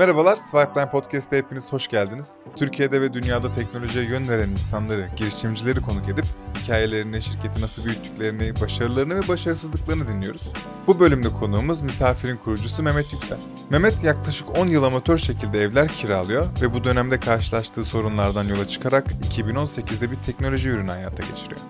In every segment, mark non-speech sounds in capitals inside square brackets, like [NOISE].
Merhabalar, Swipeline Podcast'te hepiniz hoş geldiniz. Türkiye'de ve dünyada teknolojiye yön veren insanları, girişimcileri konuk edip hikayelerini, şirketi nasıl büyüttüklerini, başarılarını ve başarısızlıklarını dinliyoruz. Bu bölümde konuğumuz misafirin kurucusu Mehmet Yüksel. Mehmet yaklaşık 10 yıl amatör şekilde evler kiralıyor ve bu dönemde karşılaştığı sorunlardan yola çıkarak 2018'de bir teknoloji ürünü hayata geçiriyor.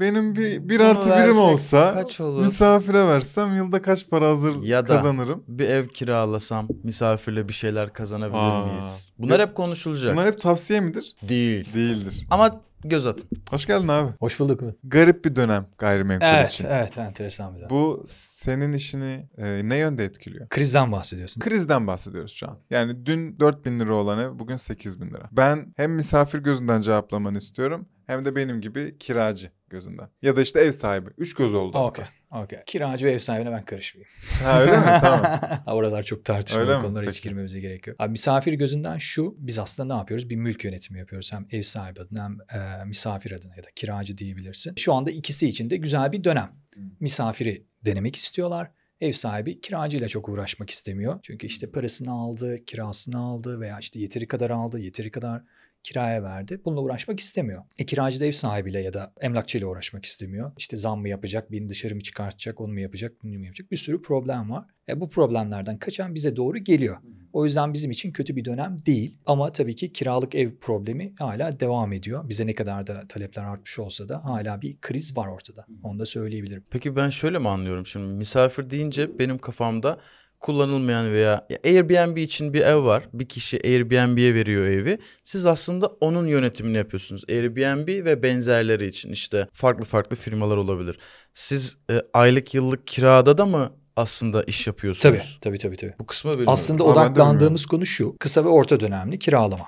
Benim bir, bir Bunu artı birim versek olsa kaç olur? misafire versem yılda kaç para hazır Ya da- kazanırım? Bir ev kiralasam misafirle bir şeyler kazanabilir Aa. miyiz? Bunlar hep konuşulacak. Bunlar hep tavsiye midir? Değil. Değildir. Ama göz atın. Hoş geldin abi. Hoş bulduk. Garip bir dönem gayrimenkul Evet, için. evet, enteresan bir dönem. Bu senin işini e, ne yönde etkiliyor? Krizden bahsediyorsun. Krizden bahsediyoruz şu an. Yani dün 4000 lira olan ev bugün 8000 lira. Ben hem misafir gözünden cevaplamanı istiyorum hem de benim gibi kiracı gözünden. Ya da işte ev sahibi. Üç göz oldu. Okey, okey. Kiracı ve ev sahibine ben karışmayayım. Ha öyle mi? Tamam. [LAUGHS] Oralar çok tartışmalı konulara hiç girmemize gerek yok. Abi misafir gözünden şu, biz aslında ne yapıyoruz? Bir mülk yönetimi yapıyoruz. Hem ev sahibi adına hem e, misafir adına ya da kiracı diyebilirsin. Şu anda ikisi için de güzel bir dönem. Misafiri denemek istiyorlar. Ev sahibi kiracıyla çok uğraşmak istemiyor. Çünkü işte parasını aldı, kirasını aldı veya işte yeteri kadar aldı, yeteri kadar kiraya verdi. Bununla uğraşmak istemiyor. E kiracı da ev sahibiyle ya da emlakçıyla uğraşmak istemiyor. İşte zam mı yapacak, birini dışarı mı çıkartacak, onu mu yapacak, bunu mu yapacak? Bir sürü problem var. E bu problemlerden kaçan bize doğru geliyor. O yüzden bizim için kötü bir dönem değil. Ama tabii ki kiralık ev problemi hala devam ediyor. Bize ne kadar da talepler artmış olsa da hala bir kriz var ortada. Onu da söyleyebilirim. Peki ben şöyle mi anlıyorum şimdi? Misafir deyince benim kafamda kullanılmayan veya ya Airbnb için bir ev var. Bir kişi Airbnb'ye veriyor evi. Siz aslında onun yönetimini yapıyorsunuz. Airbnb ve benzerleri için işte farklı farklı firmalar olabilir. Siz e, aylık yıllık kirada da mı aslında iş Tabii, yapıyorsunuz? tabii, tabii. tabii. Bu kısmı bilmiyorum. Aslında odaklandığımız konu şu. Kısa ve orta dönemli kiralama.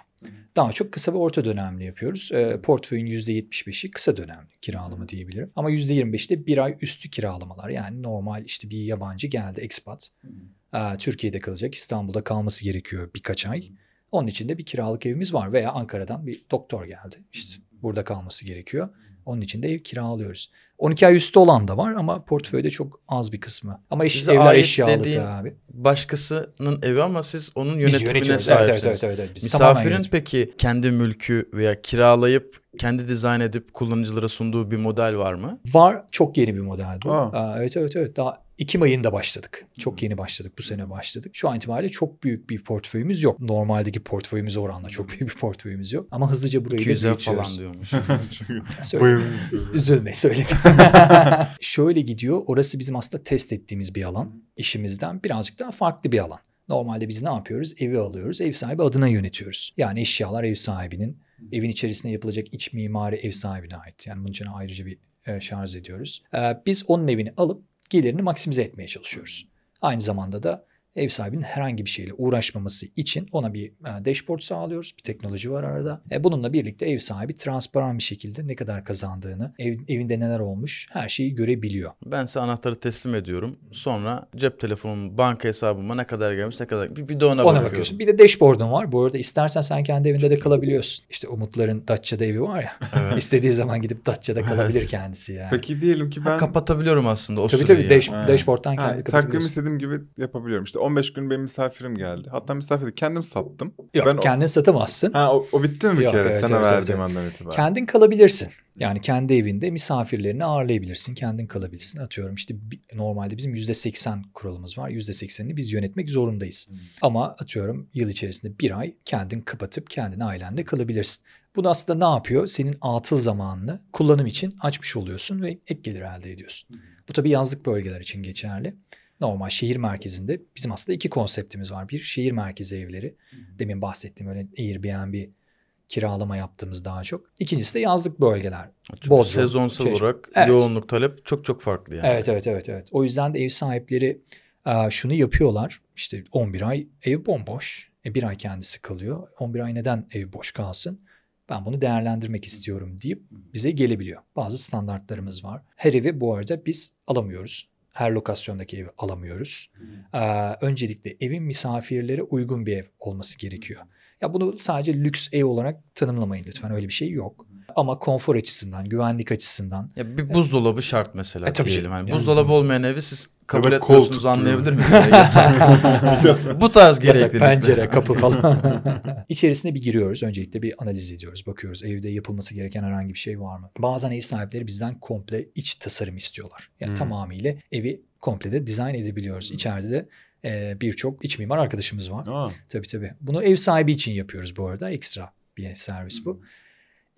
Daha çok kısa ve orta dönemli yapıyoruz. E, portföyün %75'i kısa dönemli kiralama diyebilirim. Ama %25'i de bir ay üstü kiralamalar. Yani normal işte bir yabancı geldi expat. E, Türkiye'de kalacak, İstanbul'da kalması gerekiyor birkaç ay. Onun için de bir kiralık evimiz var. Veya Ankara'dan bir doktor geldi. İşte burada kalması gerekiyor. Onun için de ev kiralıyoruz. 12 ay üstü olan da var ama portföyde çok az bir kısmı. Ama eş, Size evler eşyalı abi. Başkasının evi ama siz onun Biz yönetimine. Evet, sahipsiniz. evet, evet, evet, evet. Biz Misafirin peki kendi mülkü veya kiralayıp kendi dizayn edip kullanıcılara sunduğu bir model var mı? Var çok yeni bir model bu. Aa. Aa, evet evet evet daha Ekim ayında başladık. Çok yeni başladık bu sene başladık. Şu an itibariyle çok büyük bir portföyümüz yok. Normaldeki portföyümüze oranla çok büyük bir portföyümüz yok. Ama hızlıca burayı da 200 ev falan büyütüyoruz. diyormuş. [LAUGHS] Söyle-. Üzülme söyle. [LAUGHS] Şöyle gidiyor. Orası bizim aslında test ettiğimiz bir alan. İşimizden birazcık daha farklı bir alan. Normalde biz ne yapıyoruz? Evi alıyoruz. Ev sahibi adına yönetiyoruz. Yani eşyalar ev sahibinin. Evin içerisinde yapılacak iç mimari ev sahibine ait. Yani bunun için ayrıca bir e, şarj ediyoruz. E, biz onun evini alıp gelirini maksimize etmeye çalışıyoruz. Aynı zamanda da ev sahibinin herhangi bir şeyle uğraşmaması için ona bir e, dashboard sağlıyoruz. Bir teknoloji var arada. E, bununla birlikte ev sahibi transparan bir şekilde ne kadar kazandığını, ev, evinde neler olmuş her şeyi görebiliyor. ben size anahtarı teslim ediyorum. Sonra cep telefonum, banka hesabıma ne kadar gelmiş ne kadar bir, bir de ona, Ona bakıyorum. bakıyorsun. Bir de dashboard'un var. Bu arada istersen sen kendi evinde de kalabiliyorsun. İşte Umutların Datça'da evi var ya. [LAUGHS] İstediği zaman gidip Datça'da kalabilir kendisi yani. Peki diyelim ki Ha, ben kapatabiliyorum aslında o tabii süreyi. tabii dash, Ha. dashboard'dan ha, kendi takvim kapatabiliyorsun. istediğim gibi yapabiliyorum. İşte 15 gün benim misafirim geldi. Hatta misafir kendim sattım. Yok ben o- kendin satamazsın. Ha o, o bitti mi bir Yok, kere evet, sana evet, verdiğim evet. andan itibaren? Kendin kalabilirsin. Yani kendi evinde misafirlerini ağırlayabilirsin. Kendin kalabilirsin. Atıyorum işte normalde bizim %80 kuralımız var. %80'ini biz yönetmek zorundayız. Ama atıyorum yıl içerisinde bir ay kendin kapatıp kendin ailenle kalabilirsin. Bu aslında ne yapıyor? Senin atıl zamanını kullanım için açmış oluyorsun ve ek gelir elde ediyorsun. Bu tabii yazlık bölgeler için geçerli. Normal şehir merkezinde bizim aslında iki konseptimiz var. Bir şehir merkezi evleri. Demin bahsettiğim öyle Airbnb kiralama yaptığımız daha çok. İkincisi de yazlık bölgeler. Çünkü Bodrum, sezonsal Çeşme. olarak Evet. yoğunluk talep çok çok farklı yani. Evet evet evet evet. O yüzden de ev sahipleri e, şunu yapıyorlar. İşte 11 ay ev bomboş. E, bir ay kendisi kalıyor. 11 ay neden ev boş kalsın? Ben bunu değerlendirmek istiyorum deyip bize gelebiliyor. Bazı standartlarımız var. Her evi bu arada biz alamıyoruz. Her lokasyondaki evi alamıyoruz. Ee, öncelikle evin misafirlere uygun bir ev olması gerekiyor. Ya bunu sadece lüks ev olarak tanımlamayın lütfen. Öyle bir şey yok. ama konfor açısından, güvenlik açısından Ya bir buzdolabı şart mesela E, tabii diyelim. ki. Hani Yani- buzdolabı olmayan evi siz kabul da etmiyorsunuz koltuk anlayabilir miyim? [LAUGHS] [LAUGHS] Bu tarz gereklilikler. pencere, kapı falan. [LAUGHS] İçerisine bir giriyoruz. Öncelikle bir analiz ediyoruz. Bakıyoruz evde yapılması gereken herhangi bir şey var mı? Bazen ev sahipleri bizden komple iç tasarım istiyorlar. Yani Hmm. tamamıyla evi komple de dizayn edebiliyoruz. İçeride de e, birçok iç mimar arkadaşımız var. Aa, Tabii tabii. Bunu ev sahibi için yapıyoruz bu arada. Ekstra bir servis bu.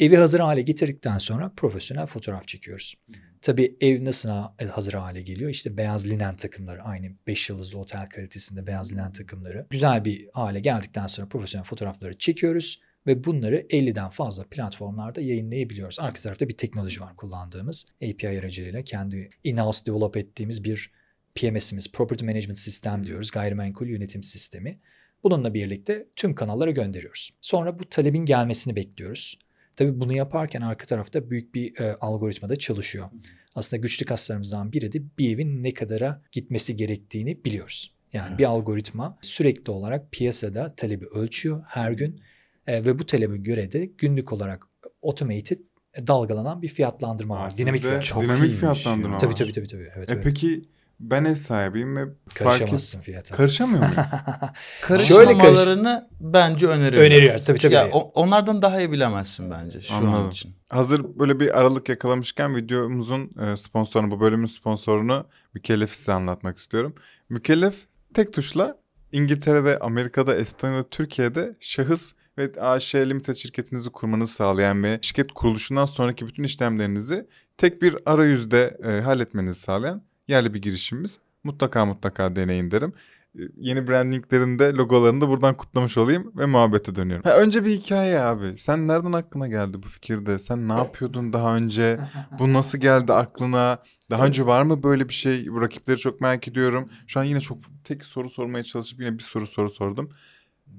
Evi hazır hale getirdikten sonra profesyonel fotoğraf çekiyoruz. Tabii ev nasıl ha- hazır hale geliyor? İşte beyaz linen takımları aynı 5 yıldızlı otel kalitesinde beyaz linen takımları. Güzel bir hale geldikten sonra profesyonel fotoğrafları çekiyoruz ve bunları 50'den fazla platformlarda yayınlayabiliyoruz. Arka tarafta bir teknoloji var kullandığımız. API aracılığıyla kendi in-house develop ettiğimiz bir PMS'imiz, Property Management System diyoruz. Gayrimenkul yönetim sistemi. Bununla birlikte tüm kanallara gönderiyoruz. Sonra bu talebin gelmesini bekliyoruz. Tabii bunu yaparken arka tarafta büyük bir e, algoritma da çalışıyor. Aslında güçlü kaslarımızdan biri de bir evin ne kadara gitmesi gerektiğini biliyoruz. Yani bir Evet. algoritma sürekli olarak piyasada talebi ölçüyor her gün e, ve bu talebe göre de günlük olarak automated e, dalgalanan bir fiyatlandırma var. Dinamik fiyat. Çok dinamik iyiymiş fiyatlandırma ya. Tabii var. tabii tabii tabii. Evet, E evet. peki ben ev sahibiyim ve fark et... Karışamazsın fiyata. Karışamıyor muyum? [LAUGHS] Karışmamalarını bence öneriyorum. Öneriyoruz tabii tabii. Ya, onlardan daha iyi bilemezsin bence şu Anladım. an için. Hazır böyle bir aralık yakalamışken videomuzun e, sponsorunu, bu bölümün sponsorunu Mükellef size anlatmak istiyorum. Mükellef tek tuşla İngiltere'de, Amerika'da, Estonya'da, Türkiye'de şahıs ve AŞ Limited şirketinizi kurmanızı sağlayan ve şirket kuruluşundan sonraki bütün işlemlerinizi tek bir arayüzde e, halletmenizi sağlayan yerli bir girişimimiz. Mutlaka mutlaka deneyin derim. E, Yeni brandinglerinde logolarını da buradan kutlamış olayım ve muhabbete dönüyorum. Ha, önce bir hikaye abi. Sen nereden aklına geldi bu fikirde? Sen ne yapıyordun daha önce? [LAUGHS] Bu nasıl geldi aklına? Daha önce var mı böyle bir şey? Bu rakipleri çok merak ediyorum. Şu an yine çok tek soru sormaya çalışıp yine bir soru soru sordum.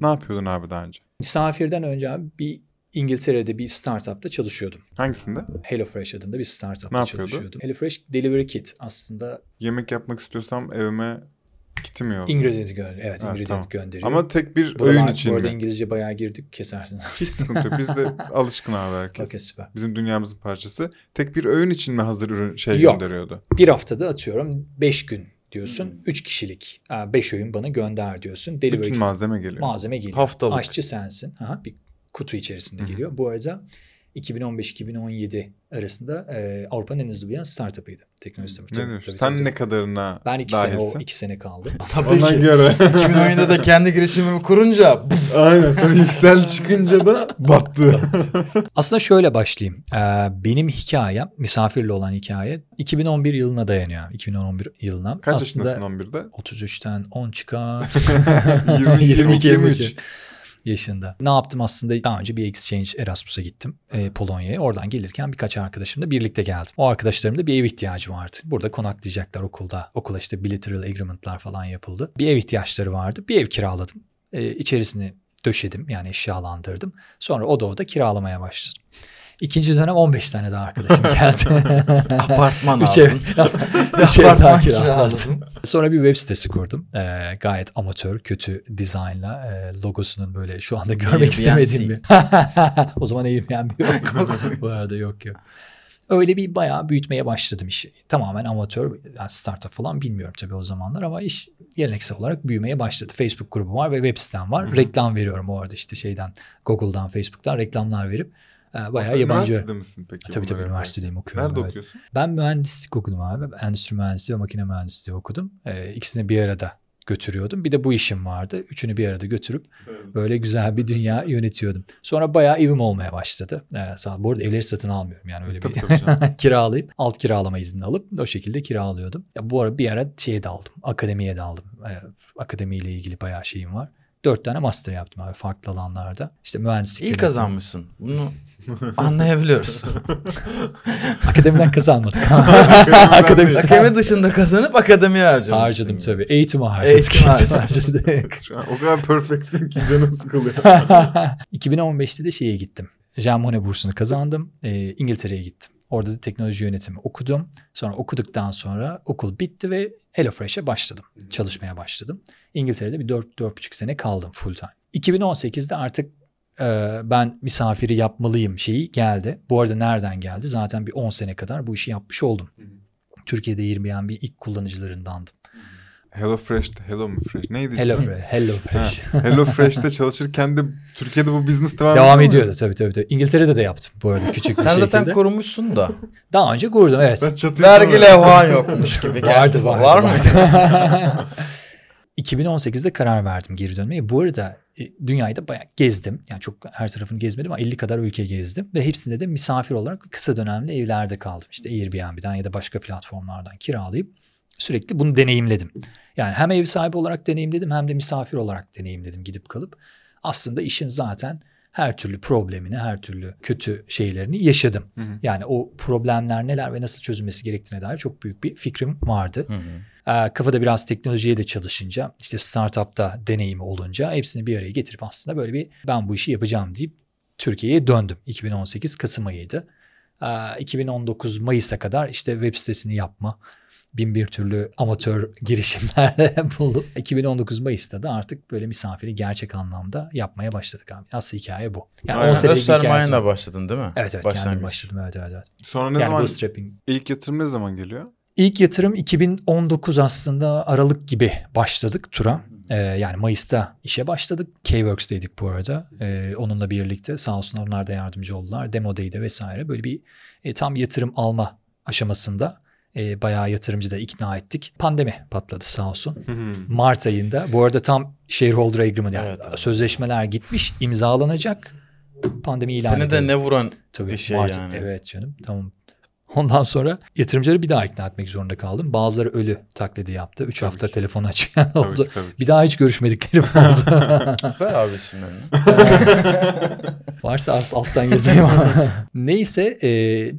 Ne yapıyordun abi daha önce? Misafirden önce abi bir İngiltere'de bir startupta çalışıyordum. Hangisinde? HelloFresh adında bir startupta Ne çalışıyordum. HelloFresh Delivery Kit aslında Yemek yapmak istiyorsam evime kitim yok. ingredient gönderiyor. Evet, Ha, ingredient tamam. gönderiyor. Ama tek bir bu, da öğün var- için bu arada? İngilizce bayağı girdik kesersiniz. Hiç sıkıntı yok. Biz de [LAUGHS] alışkın abi herkes. Okey süper. Bizim dünyamızın parçası. Tek bir öğün için mi hazır ürün şey Yok. gönderiyordu? Bir haftada atıyorum 5 gün diyorsun. Hmm. 3 kişilik 5 öğün bana gönder diyorsun. Delivery Bütün malzeme geliyor. malzeme geliyor. Haftalık. Aşçı sensin. Aha, bir kutu içerisinde geliyor. Bu arada 2015-2017 arasında e, Avrupa'nın en hızlı büyüyen startup'ıydı. Teknoloji startup. Ne Tabii, diyorsun? tabii, Sen tabii. ne kadarına Ben iki sene, o dahilsin? iki sene kaldı. [LAUGHS] Tabii Ona ki. göre. 2017'de de [LAUGHS] kendi girişimimi kurunca Aynen sonra yüksel çıkınca da battı. [LAUGHS] Aslında şöyle başlayayım. Ee, benim hikayem, misafirle olan hikaye 2011 yılına dayanıyor. 2011 yılına. Kaç Aslında yaşındasın 11'de? 33'ten 10 çıkar. 20, 22, 23. yaşında. Ne yaptım aslında? Daha önce bir exchange Erasmus'a gittim e, Polonya'ya. Oradan gelirken birkaç arkadaşımla birlikte geldim. O arkadaşlarımda bir ev ihtiyacı vardı. Burada konaklayacaklar okulda. Okula işte bilateral agreement'lar falan yapıldı. Bir ev ihtiyaçları vardı. Bir ev kiraladım. E, içerisini döşedim yani eşyalandırdım. Sonra oda oda kiralamaya başladım. İkinci dönem 15 tane daha arkadaşım [LAUGHS] geldi. apartman Üç ev, üç ev daha kiraladım. Sonra bir web sitesi kurdum. Ee, gayet amatör, kötü dizaynla e, logosunun böyle şu anda görmek istemediğim bir. [LAUGHS] o zaman Airbnb yok. [LAUGHS] Bu arada yok yok. Öyle bir bayağı büyütmeye başladım işi. Tamamen amatör, yani startup falan bilmiyorum tabii o zamanlar ama iş geleneksel olarak büyümeye başladı. Facebook grubu var ve web sitem var. Reklam veriyorum o arada işte şeyden Google'dan, Facebook'tan reklamlar verip e, bayağı Sen yabancı. Üniversitede misin peki? Tabii tabii üniversitedeyim okuyorum. Nerede evet. okuyorsun? Ben mühendislik okudum abi. Endüstri mühendisliği ve makine mühendisliği okudum. Ee, ikisini bir arada götürüyordum. Bir de bu işim vardı. Üçünü bir arada götürüp böyle güzel bir dünya [LAUGHS] yönetiyordum. Sonra bayağı evim olmaya başladı. Ee, bu arada evleri satın almıyorum yani öyle Tabii, bir tabii [LAUGHS] kiralayıp alt kiralama izni alıp o şekilde kiralıyordum. Ya bu arada bir ara şeye daldım. Akademiye daldım. Ee, akademiyle ilgili bayağı şeyim var. Dört tane master yaptım abi farklı alanlarda. İşte mühendislik. İyi kazanmışsın. Bunu [LAUGHS] anlayabiliyoruz. [LAUGHS] Akademiden kazanmadık. [LAUGHS] Akademiden Akademi. Akademi dışında kazanıp akademiye harcamışsın. Harcadım tabii. Eğitimi harcadık. Eğitim Eğitim harcadık. harcadık. Şu an o kadar perfectsin ki canım sıkılıyor. 2015'te de şeye gittim. Jean Monnet bursunu kazandım. Ee, İngiltere'ye gittim. Orada da teknoloji yönetimi okudum. Sonra okuduktan sonra okul bitti ve HelloFresh'e başladım. Çalışmaya başladım. İngiltere'de bir 4-4,5 sene kaldım full time. 2018'de artık e, ben misafiri yapmalıyım şeyi geldi. Bu arada nereden geldi? Zaten bir 10 sene kadar bu işi yapmış oldum. Türkiye'de Airbnb ilk kullanıcılarındandım. Hello Fresh'te Hello mu Fresh? Neydi Hello? Fresh. Hello Fresh. Ha, Hello [LAUGHS] Fresh'te çalışırken de Türkiye'de bu business devam, Devam ediyor mu? ediyordu tabii tabii. tabii. İngiltere'de de yaptım bu arada küçük bir Sen şekilde. zaten kurmuşsun da. [LAUGHS] Daha önce kurdum evet. Vergi levhan yokmuş gibi. [LAUGHS] Vardı geldi. vardı. Var mıydı? Vardı. 2018'de karar verdim geri dönmeye. Bu arada e, dünyayı da bayağı gezdim. Yani çok her tarafını gezmedim ama 50 kadar ülke gezdim. Ve hepsinde de misafir olarak kısa dönemli evlerde kaldım. İşte Airbnb'den ya da başka platformlardan kiralayıp sürekli bunu deneyimledim. Yani hem ev sahibi olarak deneyimledim hem de misafir olarak deneyimledim gidip kalıp. Aslında işin zaten her türlü problemini, her türlü kötü şeylerini yaşadım. Hı hı. Yani o problemler neler ve nasıl çözülmesi gerektiğine dair çok büyük bir fikrim vardı. Hı hı. Ee, kafada biraz teknolojiye de çalışınca, işte startupta deneyimi olunca hepsini bir araya getirip aslında böyle bir ben bu işi yapacağım deyip Türkiye'ye döndüm. 2018 Kasım ayıydı. Ee, 2019 Mayıs'a kadar işte web sitesini yapma, bin bir türlü amatör girişimlerle [LAUGHS] buldum. 2019 Mayıs'ta da artık böyle misafiri gerçek anlamda yapmaya başladık abi. Asıl hikaye bu. Yani Aynen. 10 Sen senelik öz sermayenle başladın değil mi? Evet evet Başlangıç. kendim başladım evet evet. evet. Sonra ne yani zaman bootstrapping ilk yatırım ne zaman geliyor? İlk yatırım 2019 aslında Aralık gibi başladık tura. Ee, yani Mayıs'ta işe başladık. K-Works'teydik bu arada. Ee, onunla birlikte sağ olsun onlar da yardımcı oldular. Demo Day'de vesaire böyle bir e, tam yatırım alma aşamasında e, bayağı yatırımcı da ikna ettik. Pandemi patladı sağ olsun. Mart ayında. Bu arada tam shareholder agreement yani Evet, evet. sözleşmeler gitmiş, imzalanacak. Pandemi ilan Seni de edildi. ne vuran Tabii bir şey Mart- yani. Evet canım tamam. Ondan sonra yatırımcıları bir daha ikna etmek zorunda kaldım. Bazıları ölü taklidi yaptı. Üç hafta ki. telefon açmayan Tabii oldu. ki, tabii ki. Bir daha hiç görüşmediklerim oldu. [LAUGHS] Ver abi isimlerini. [LAUGHS] Varsa alt, alttan yazayım ama. [LAUGHS] Neyse e,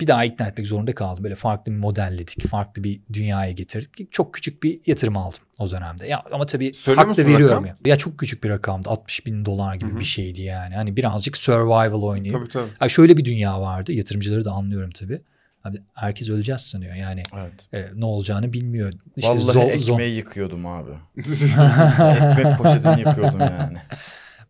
bir daha ikna etmek zorunda kaldım. Böyle farklı bir modelledik. Farklı bir dünyaya getirdik. Çok küçük bir yatırım aldım o dönemde. Ya ama tabii Söylüyor hak da veriyorum rakam? ya. Ya çok küçük bir rakamdı. 60 bin dolar gibi Hı hı. bir şeydi yani. Hani birazcık survival oynayıp. Tabii tabii. Ya şöyle bir dünya vardı. Yatırımcıları da anlıyorum tabii. Abi herkes öleceğiz sanıyor. Yani Evet. e, ne olacağını bilmiyor. İşte Vallahi zo- zo- ekmeği yıkıyordum abi. [LAUGHS] Ekmek poşetini yıkıyordum yani.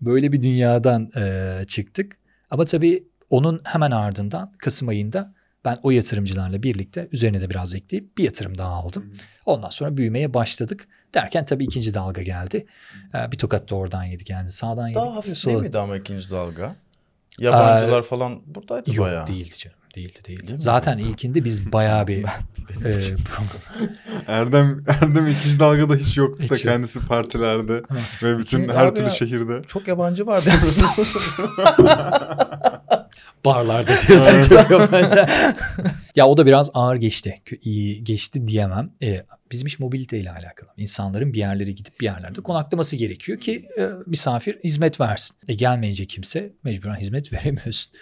böyle bir dünyadan e, çıktık. Ama tabii onun hemen ardından Kasım ayında ben o yatırımcılarla birlikte üzerine de biraz ekleyip bir yatırım daha aldım. Ondan sonra büyümeye başladık. Derken tabii ikinci dalga geldi. E, bir tokat da oradan yedik yani sağdan yedik. Daha hafif sola- değil miydi ama ikinci dalga? Yabancılar falan buradaydı Yok bayağı. değildi canım. Değildi değildi. Değil mi? Zaten ilkinde biz [LAUGHS] bayağı bir e, [LAUGHS] Erdem Erdem ikinci dalgada hiç yoktu da Hiç yok. kendisi partilerde ve bütün İkinci- her türlü ya- şehirde. Çok yabancı vardı [LAUGHS] barlarda diyorsun görüyorum ben de. ya o da biraz ağır geçti. İyi geçti diyemem. Ee, bizim iş mobilite ile alakalı. İnsanların bir yerlere gidip bir yerlerde konaklaması gerekiyor ki e, misafir hizmet versin. E, gelmeyince kimse mecburen hizmet veremiyorsun.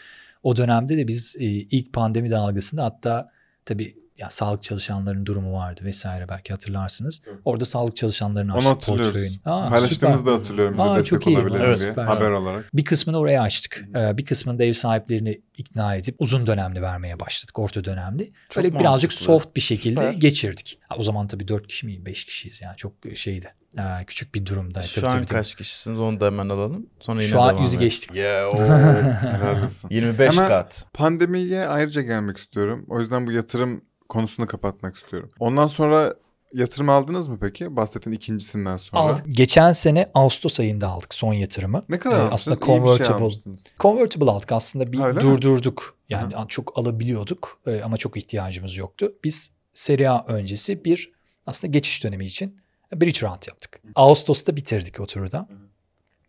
O dönemde de biz e, ilk pandemi dalgasında hatta tabii ya sağlık çalışanların durumu vardı vesaire belki hatırlarsınız. Orada sağlık çalışanlarını Onu açtık hatırlıyoruz. portföyün. Aa, Paylaştığımızı süper. da hatırlıyorum bize Aa, destek çok iyi. olabilir Evet, diye haber olarak. Bir kısmını oraya açtık. Ee, bir kısmını da ev sahiplerini ikna edip uzun dönemli vermeye başladık. Orta dönemli. Çok Böyle birazcık soft bir şekilde Süper. geçirdik. Ha, o zaman tabii 4 kişi mi 5 kişiyiz yani çok şeydi. Ee, küçük bir durumda. Şu Tabii, an tabii, tabii. kaç kişisiniz onu da hemen alalım. Sonra yine Şu an yüzü geçtik. Yeah, [LAUGHS] olsun. [LAUGHS] 25 Hemen- kat. Pandemiye ayrıca gelmek istiyorum. O yüzden bu yatırım konusunu kapatmak istiyorum. Ondan sonra yatırım aldınız mı peki? Bahsettiğin ikincisinden sonra. Aldık. Geçen sene Ağustos ayında aldık son yatırımı. Ne kadar Ee, almıştınız? aslında şey convertible. almıştınız. Convertible aldık aslında bir öyle mi? durdurduk. Yani çok alabiliyorduk e, ama çok ihtiyacımız yoktu. Biz Serie A öncesi bir aslında geçiş dönemi için bridge round yaptık. Ağustos'ta bitirdik o turda.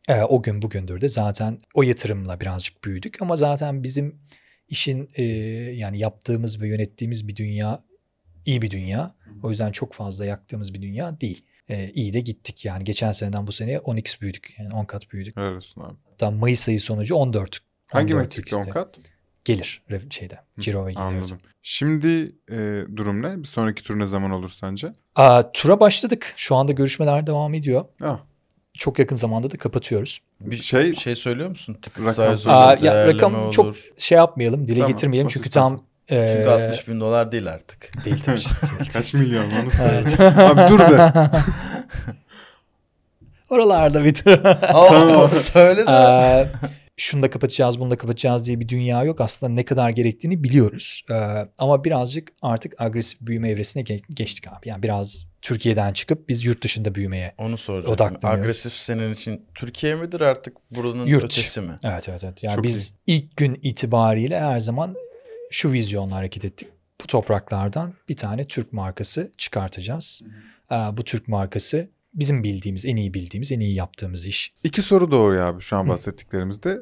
E, o gün bugündür de zaten o yatırımla birazcık büyüdük ama zaten bizim işin e, yani yaptığımız ve yönettiğimiz bir dünya iyi bir dünya. O yüzden çok fazla yaktığımız bir dünya değil. E, iyi de gittik yani geçen seneden bu seneye 10x büyüdük yani 10 kat büyüdük. Olsun abi. Hatta Mayıs ayı sonucu 14. Hangi 14 metrikte 10 X'te. kat? Gelir şeyde. Ciro gidiyor. Anladım. Şimdi e, durum ne? Bir sonraki tur ne zaman olur sence? Aa, tura başladık. Şu anda görüşmeler devam ediyor. Ah, Çok yakın zamanda da kapatıyoruz. bir şey Bir şey söylüyor musun? Ticket Rakam size Aa, ya rakam olur. çok şey yapmayalım, dile Tamam, getirmeyelim çünkü tam e, Çünkü 60 bin dolar değil artık. [LAUGHS] değil tabii. Değil, kaç değil. milyon onu. Evet. [LAUGHS] Abi dur de. [LAUGHS] Oralarda bir tur. Aa, söyle de. Aa, şunu da kapatacağız, bunu da kapatacağız diye bir dünya yok. Aslında ne kadar gerektiğini biliyoruz. Ee, ama birazcık artık agresif büyüme evresine ge- geçtik abi. Yani biraz Türkiye'den çıkıp biz yurt dışında büyümeye. Onu. Odaklanıyoruz. Agresif senin için Türkiye midir artık buranın Yurt. ötesi mi? Evet evet evet. Yani Çok biz ilk gün itibariyle her zaman şu vizyonla hareket ettik. Bu topraklardan bir tane Türk markası çıkartacağız. Ee, bu Türk markası bizim bildiğimiz, en iyi bildiğimiz, en iyi yaptığımız iş. İki soru doğuyor abi şu an Hı. bahsettiklerimizde.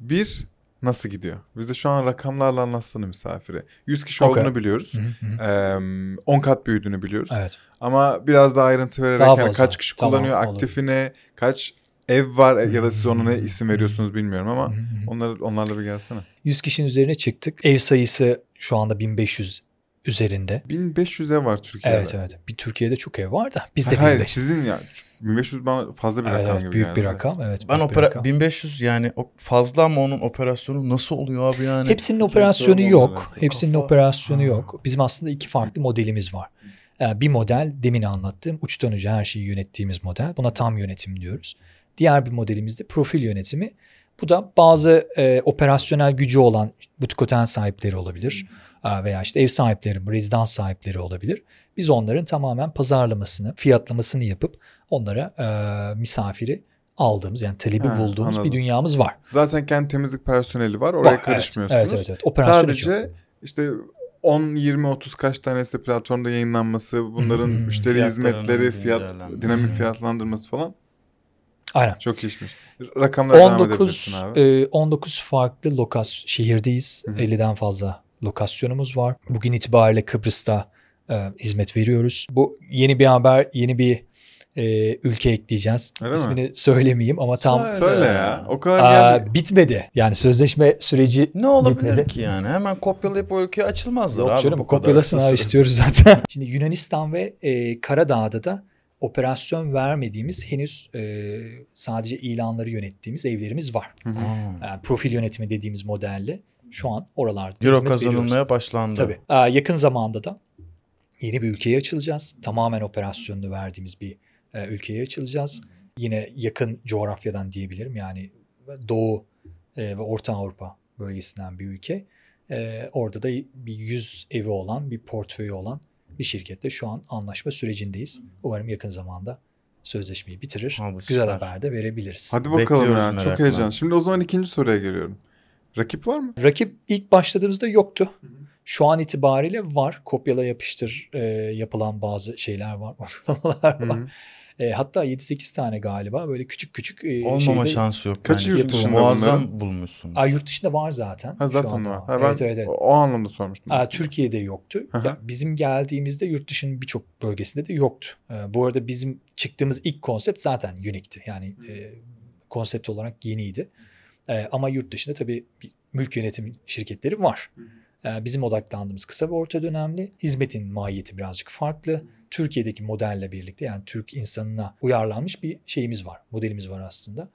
Bir, nasıl gidiyor? Biz de şu an rakamlarla anlatsana misafire. 100 kişi Okey. olduğunu biliyoruz. Hı hı hı. Eee, 10 kat büyüdüğünü biliyoruz. Evet. Ama biraz daha ayrıntı vererek Daha yani kaç kişi Tamam, kullanıyor, olur. aktifine, kaç ev var ya da siz ona ne isim veriyorsunuz bilmiyorum ama onları onlarla bir gelsene. 100 kişinin üzerine çıktık. Ev sayısı şu anda 1500 üzerinde. 1500 ev var Türkiye'de. Evet evet. Bir Türkiye'de çok ev var da bizde Hayır 1500. sizin ya 1500 bana fazla bir Evet, rakam evet, gibi büyük geldi bir rakam. Evet. Ben opera rakam. 1500 yani o fazla ama onun operasyonu nasıl oluyor abi yani? Hepsinin Kimse operasyonu yok. Hepsinin Kafa- operasyonu Ha. yok. Bizim aslında iki farklı modelimiz var. Ee, Bir model demin anlattığım uçtan uca her şeyi yönettiğimiz model. Buna tam yönetim diyoruz. Diğer bir modelimiz de profil yönetimi. Bu da bazı e, operasyonel gücü olan butik otel sahipleri olabilir. Ee, Veya işte ev sahipleri, rezidans sahipleri olabilir. Biz onların tamamen pazarlamasını, fiyatlamasını yapıp onlara e, misafiri aldığımız yani talebi Ha, bulduğumuz anladım. bir dünyamız var. Zaten kendi temizlik personeli var. Oraya Var, karışmıyorsunuz. Evet, evet, evet. Operasyon. Sadece işte 10, 20, 30 kaç tanesi platformda yayınlanması, bunların Hmm, müşteri hizmetleri, fiyat dinamik Hmm. fiyatlandırması falan Aynen. çok işmiş. Rakamlara devam 19 edebilirsin abi. e, 19 farklı lokas şehirdeyiz. Hı hı. 50'den fazla lokasyonumuz var. Bugün itibariyle Kıbrıs'ta e, hizmet veriyoruz. Bu yeni bir haber, yeni bir e, ülke ekleyeceğiz. Öyle mi? İsmini söylemeyeyim ama tam Söyle. Söyle ya. O kadar Aa, geldi. bitmedi. Yani sözleşme süreci Ne olabilir bitmedi. ki yani? Hemen kopyalayıp o ülkeye açılmazlar Yok abi. canım bu kadar kopyalasın abi [LAUGHS] istiyoruz zaten. [LAUGHS] Şimdi Yunanistan ve e, Karadağ'da da operasyon vermediğimiz henüz e, sadece ilanları yönettiğimiz evlerimiz var. Hı. Yani profil yönetimi dediğimiz modelle şu an oralarda Euro hizmet veriyoruz. kazanılmaya başlandı. Tabii. Aa, yakın zamanda da yeni bir ülkeye açılacağız. Tamamen operasyonunu verdiğimiz bir e, ülkeye açılacağız. Yine yakın coğrafyadan diyebilirim. Yani Doğu e, ve Orta Avrupa bölgesinden bir ülke. E, orada da bir 100 evi olan, bir portföyü olan bir şirkette şu an anlaşma sürecindeyiz. Umarım yakın zamanda sözleşmeyi bitirir. Hadi Güzel süper. haber de verebiliriz. Hadi bakalım Bekliyoruz ya. Çok heyecan. Şimdi o zaman ikinci soruya geliyorum. Rakip var mı? Rakip ilk başladığımızda yoktu. Şu an itibariyle var. Kopyala yapıştır e, yapılan bazı şeyler var. [LAUGHS] Uygulamalar Hı var. hı. E, hatta 7-8 tane galiba böyle küçük küçük e, Olmama şeyde- şansı yok. Kaçı bence. yurt dışında Muazzam bunların? bulmuşsun. Aa, yurt dışında var zaten. Ha zaten var. Ha, ben evet, evet, evet. O, anlamda sormuştum. Aa. Türkiye'de yoktu. Hı hı. Ya, bizim geldiğimizde yurt dışının birçok bölgesinde de yoktu. E, bu arada bizim çıktığımız ilk konsept zaten unique'ti. Yani e, konsept olarak yeniydi. E, ama yurt dışında tabii bir mülk yönetim şirketleri var. E, bizim odaklandığımız kısa ve orta dönemli. Hizmetin mahiyeti birazcık farklı. Türkiye'deki modelle birlikte yani Türk insanına uyarlanmış bir şeyimiz var. Modelimiz var aslında.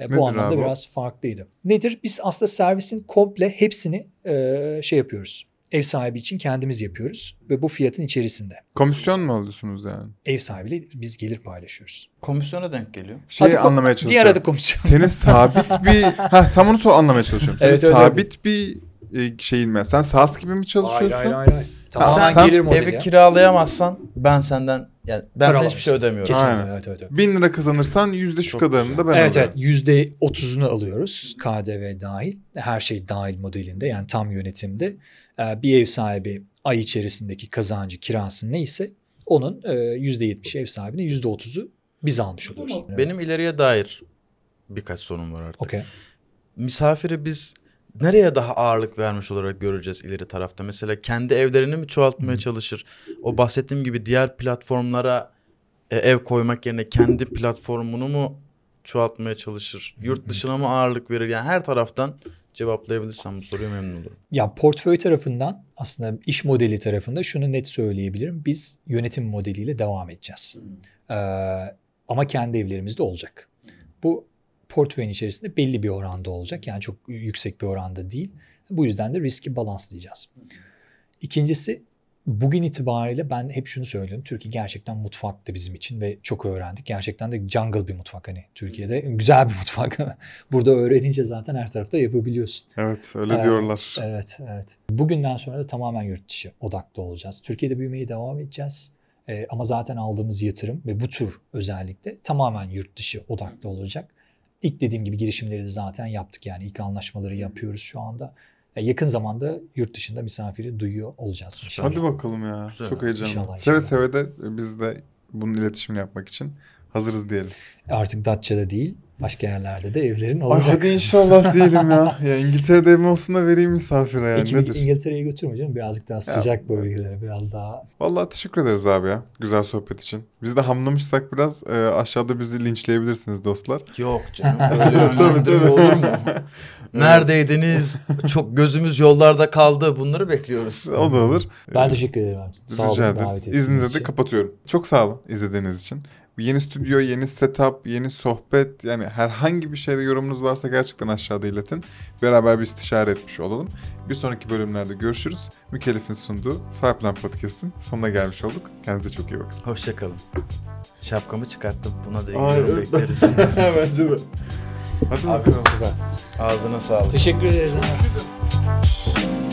E, Nedir bu anlamda abi biraz farklıydı. Nedir? Biz aslında servisin komple hepsini e, şey yapıyoruz. Ev sahibi için kendimiz yapıyoruz ve bu fiyatın içerisinde. Komisyon mu alıyorsunuz yani? Ev sahibiyle biz gelir paylaşıyoruz. Komisyona denk geliyor. Şeyi Adı anlamaya Diğer çalışıyorum. adı komisyon. Senin sabit [LAUGHS] bir... ha tam onu anlamaya çalışıyorum. Senin Evet, evet, sabit bir e, şeyin mi? Sen SaaS gibi mi çalışıyorsun? hayır. Tamamen sen gelir modeli Evi ya. kiralayamazsan ben senden yani ben sana hiçbir şey ödemiyorum. Kesinlikle Aynen. evet evet. evet. Bin lira kazanırsan yüzde şu Çok kadarını güzel. da ben Evet alıyorum. evet yüzde otuzunu alıyoruz KDV dahil her şey dahil modelinde yani tam yönetimde bir ev sahibi ay içerisindeki kazancı kirası neyse onun e, yüzde yetmiş ev sahibine yüzde otuzu biz almış oluyoruz. Benim ileriye dair birkaç sorun var artık. Okey. Misafiri biz nereye daha ağırlık vermiş olarak göreceğiz ileri tarafta? Mesela kendi evlerini mi çoğaltmaya çalışır? O bahsettiğim gibi diğer platformlara e, ev koymak yerine kendi platformunu mu çoğaltmaya çalışır? Yurt dışına mı ağırlık verir? Yani her taraftan cevaplayabilirsem bu soruyu memnun olurum. Ya portföy tarafından aslında iş modeli tarafında şunu net söyleyebilirim. Biz yönetim modeliyle devam edeceğiz. Ee, ama kendi evlerimizde olacak. Bu portföyün içerisinde belli bir oranda olacak. Yani çok yüksek bir oranda değil. Bu yüzden de riski balanslayacağız. İkincisi Bugün itibariyle ben hep şunu söylüyorum. Türkiye gerçekten mutfaktı bizim için ve çok öğrendik. Gerçekten de jungle bir mutfak hani Türkiye'de. Güzel bir mutfak. [LAUGHS] Burada öğrenince zaten her tarafta yapabiliyorsun. Evet öyle Ee, diyorlar. Evet, evet. Bugünden sonra da tamamen yurt dışı odaklı olacağız. Türkiye'de büyümeye devam edeceğiz. Ee, ama zaten aldığımız yatırım ve bu tür özellikle tamamen yurt dışı odaklı olacak. İlk dediğim gibi girişimleri de zaten yaptık yani ilk anlaşmaları yapıyoruz şu anda. Yakın zamanda yurt dışında misafiri duyuyor olacağız inşallah. Hadi bakalım ya. Güzel. Çok heyecanlı. İnşallah, Seve inşallah. seve de biz de bunun iletişimini yapmak için hazırız diyelim. Artık Datça'da değil başka yerlerde de evlerin Ay olacak. hadi inşallah [LAUGHS] diyelim ya. Ya İngiltere'de evim olsun da vereyim misafire yani Ekibi nedir? İngiltere'ye götürme canım. Birazcık daha sıcak bölgelere, biraz daha Vallahi teşekkür ederiz abi ya. Güzel sohbet için. Biz de hamlamışsak biraz e, aşağıda bizi linçleyebilirsiniz dostlar. Yok canım. [LAUGHS] Öyle Tabii, tabii. olur mu? [LAUGHS] Neredeydiniz? Çok gözümüz yollarda kaldı. Bunları bekliyoruz. O da olur. Ben teşekkür ederim. Sağ olun Rica ederiz. İzninizle de kapatıyorum. Çok sağ olun izlediğiniz için. Yeni stüdyo, yeni setup, yeni sohbet yani herhangi bir şeyde yorumunuz varsa gerçekten aşağıda iletin. Beraber bir istişare etmiş olalım. Bir sonraki bölümlerde görüşürüz. Mükellef'in sunduğu Sahiplen Podcast'in sonuna gelmiş olduk. Kendinize çok iyi bakın. Hoşçakalın. Şapkamı çıkarttım. Buna da evet. bekleriz. [LAUGHS] Bence de. Hadi bakalım. Ağzına sağlık. Teşekkür ederiz. abi.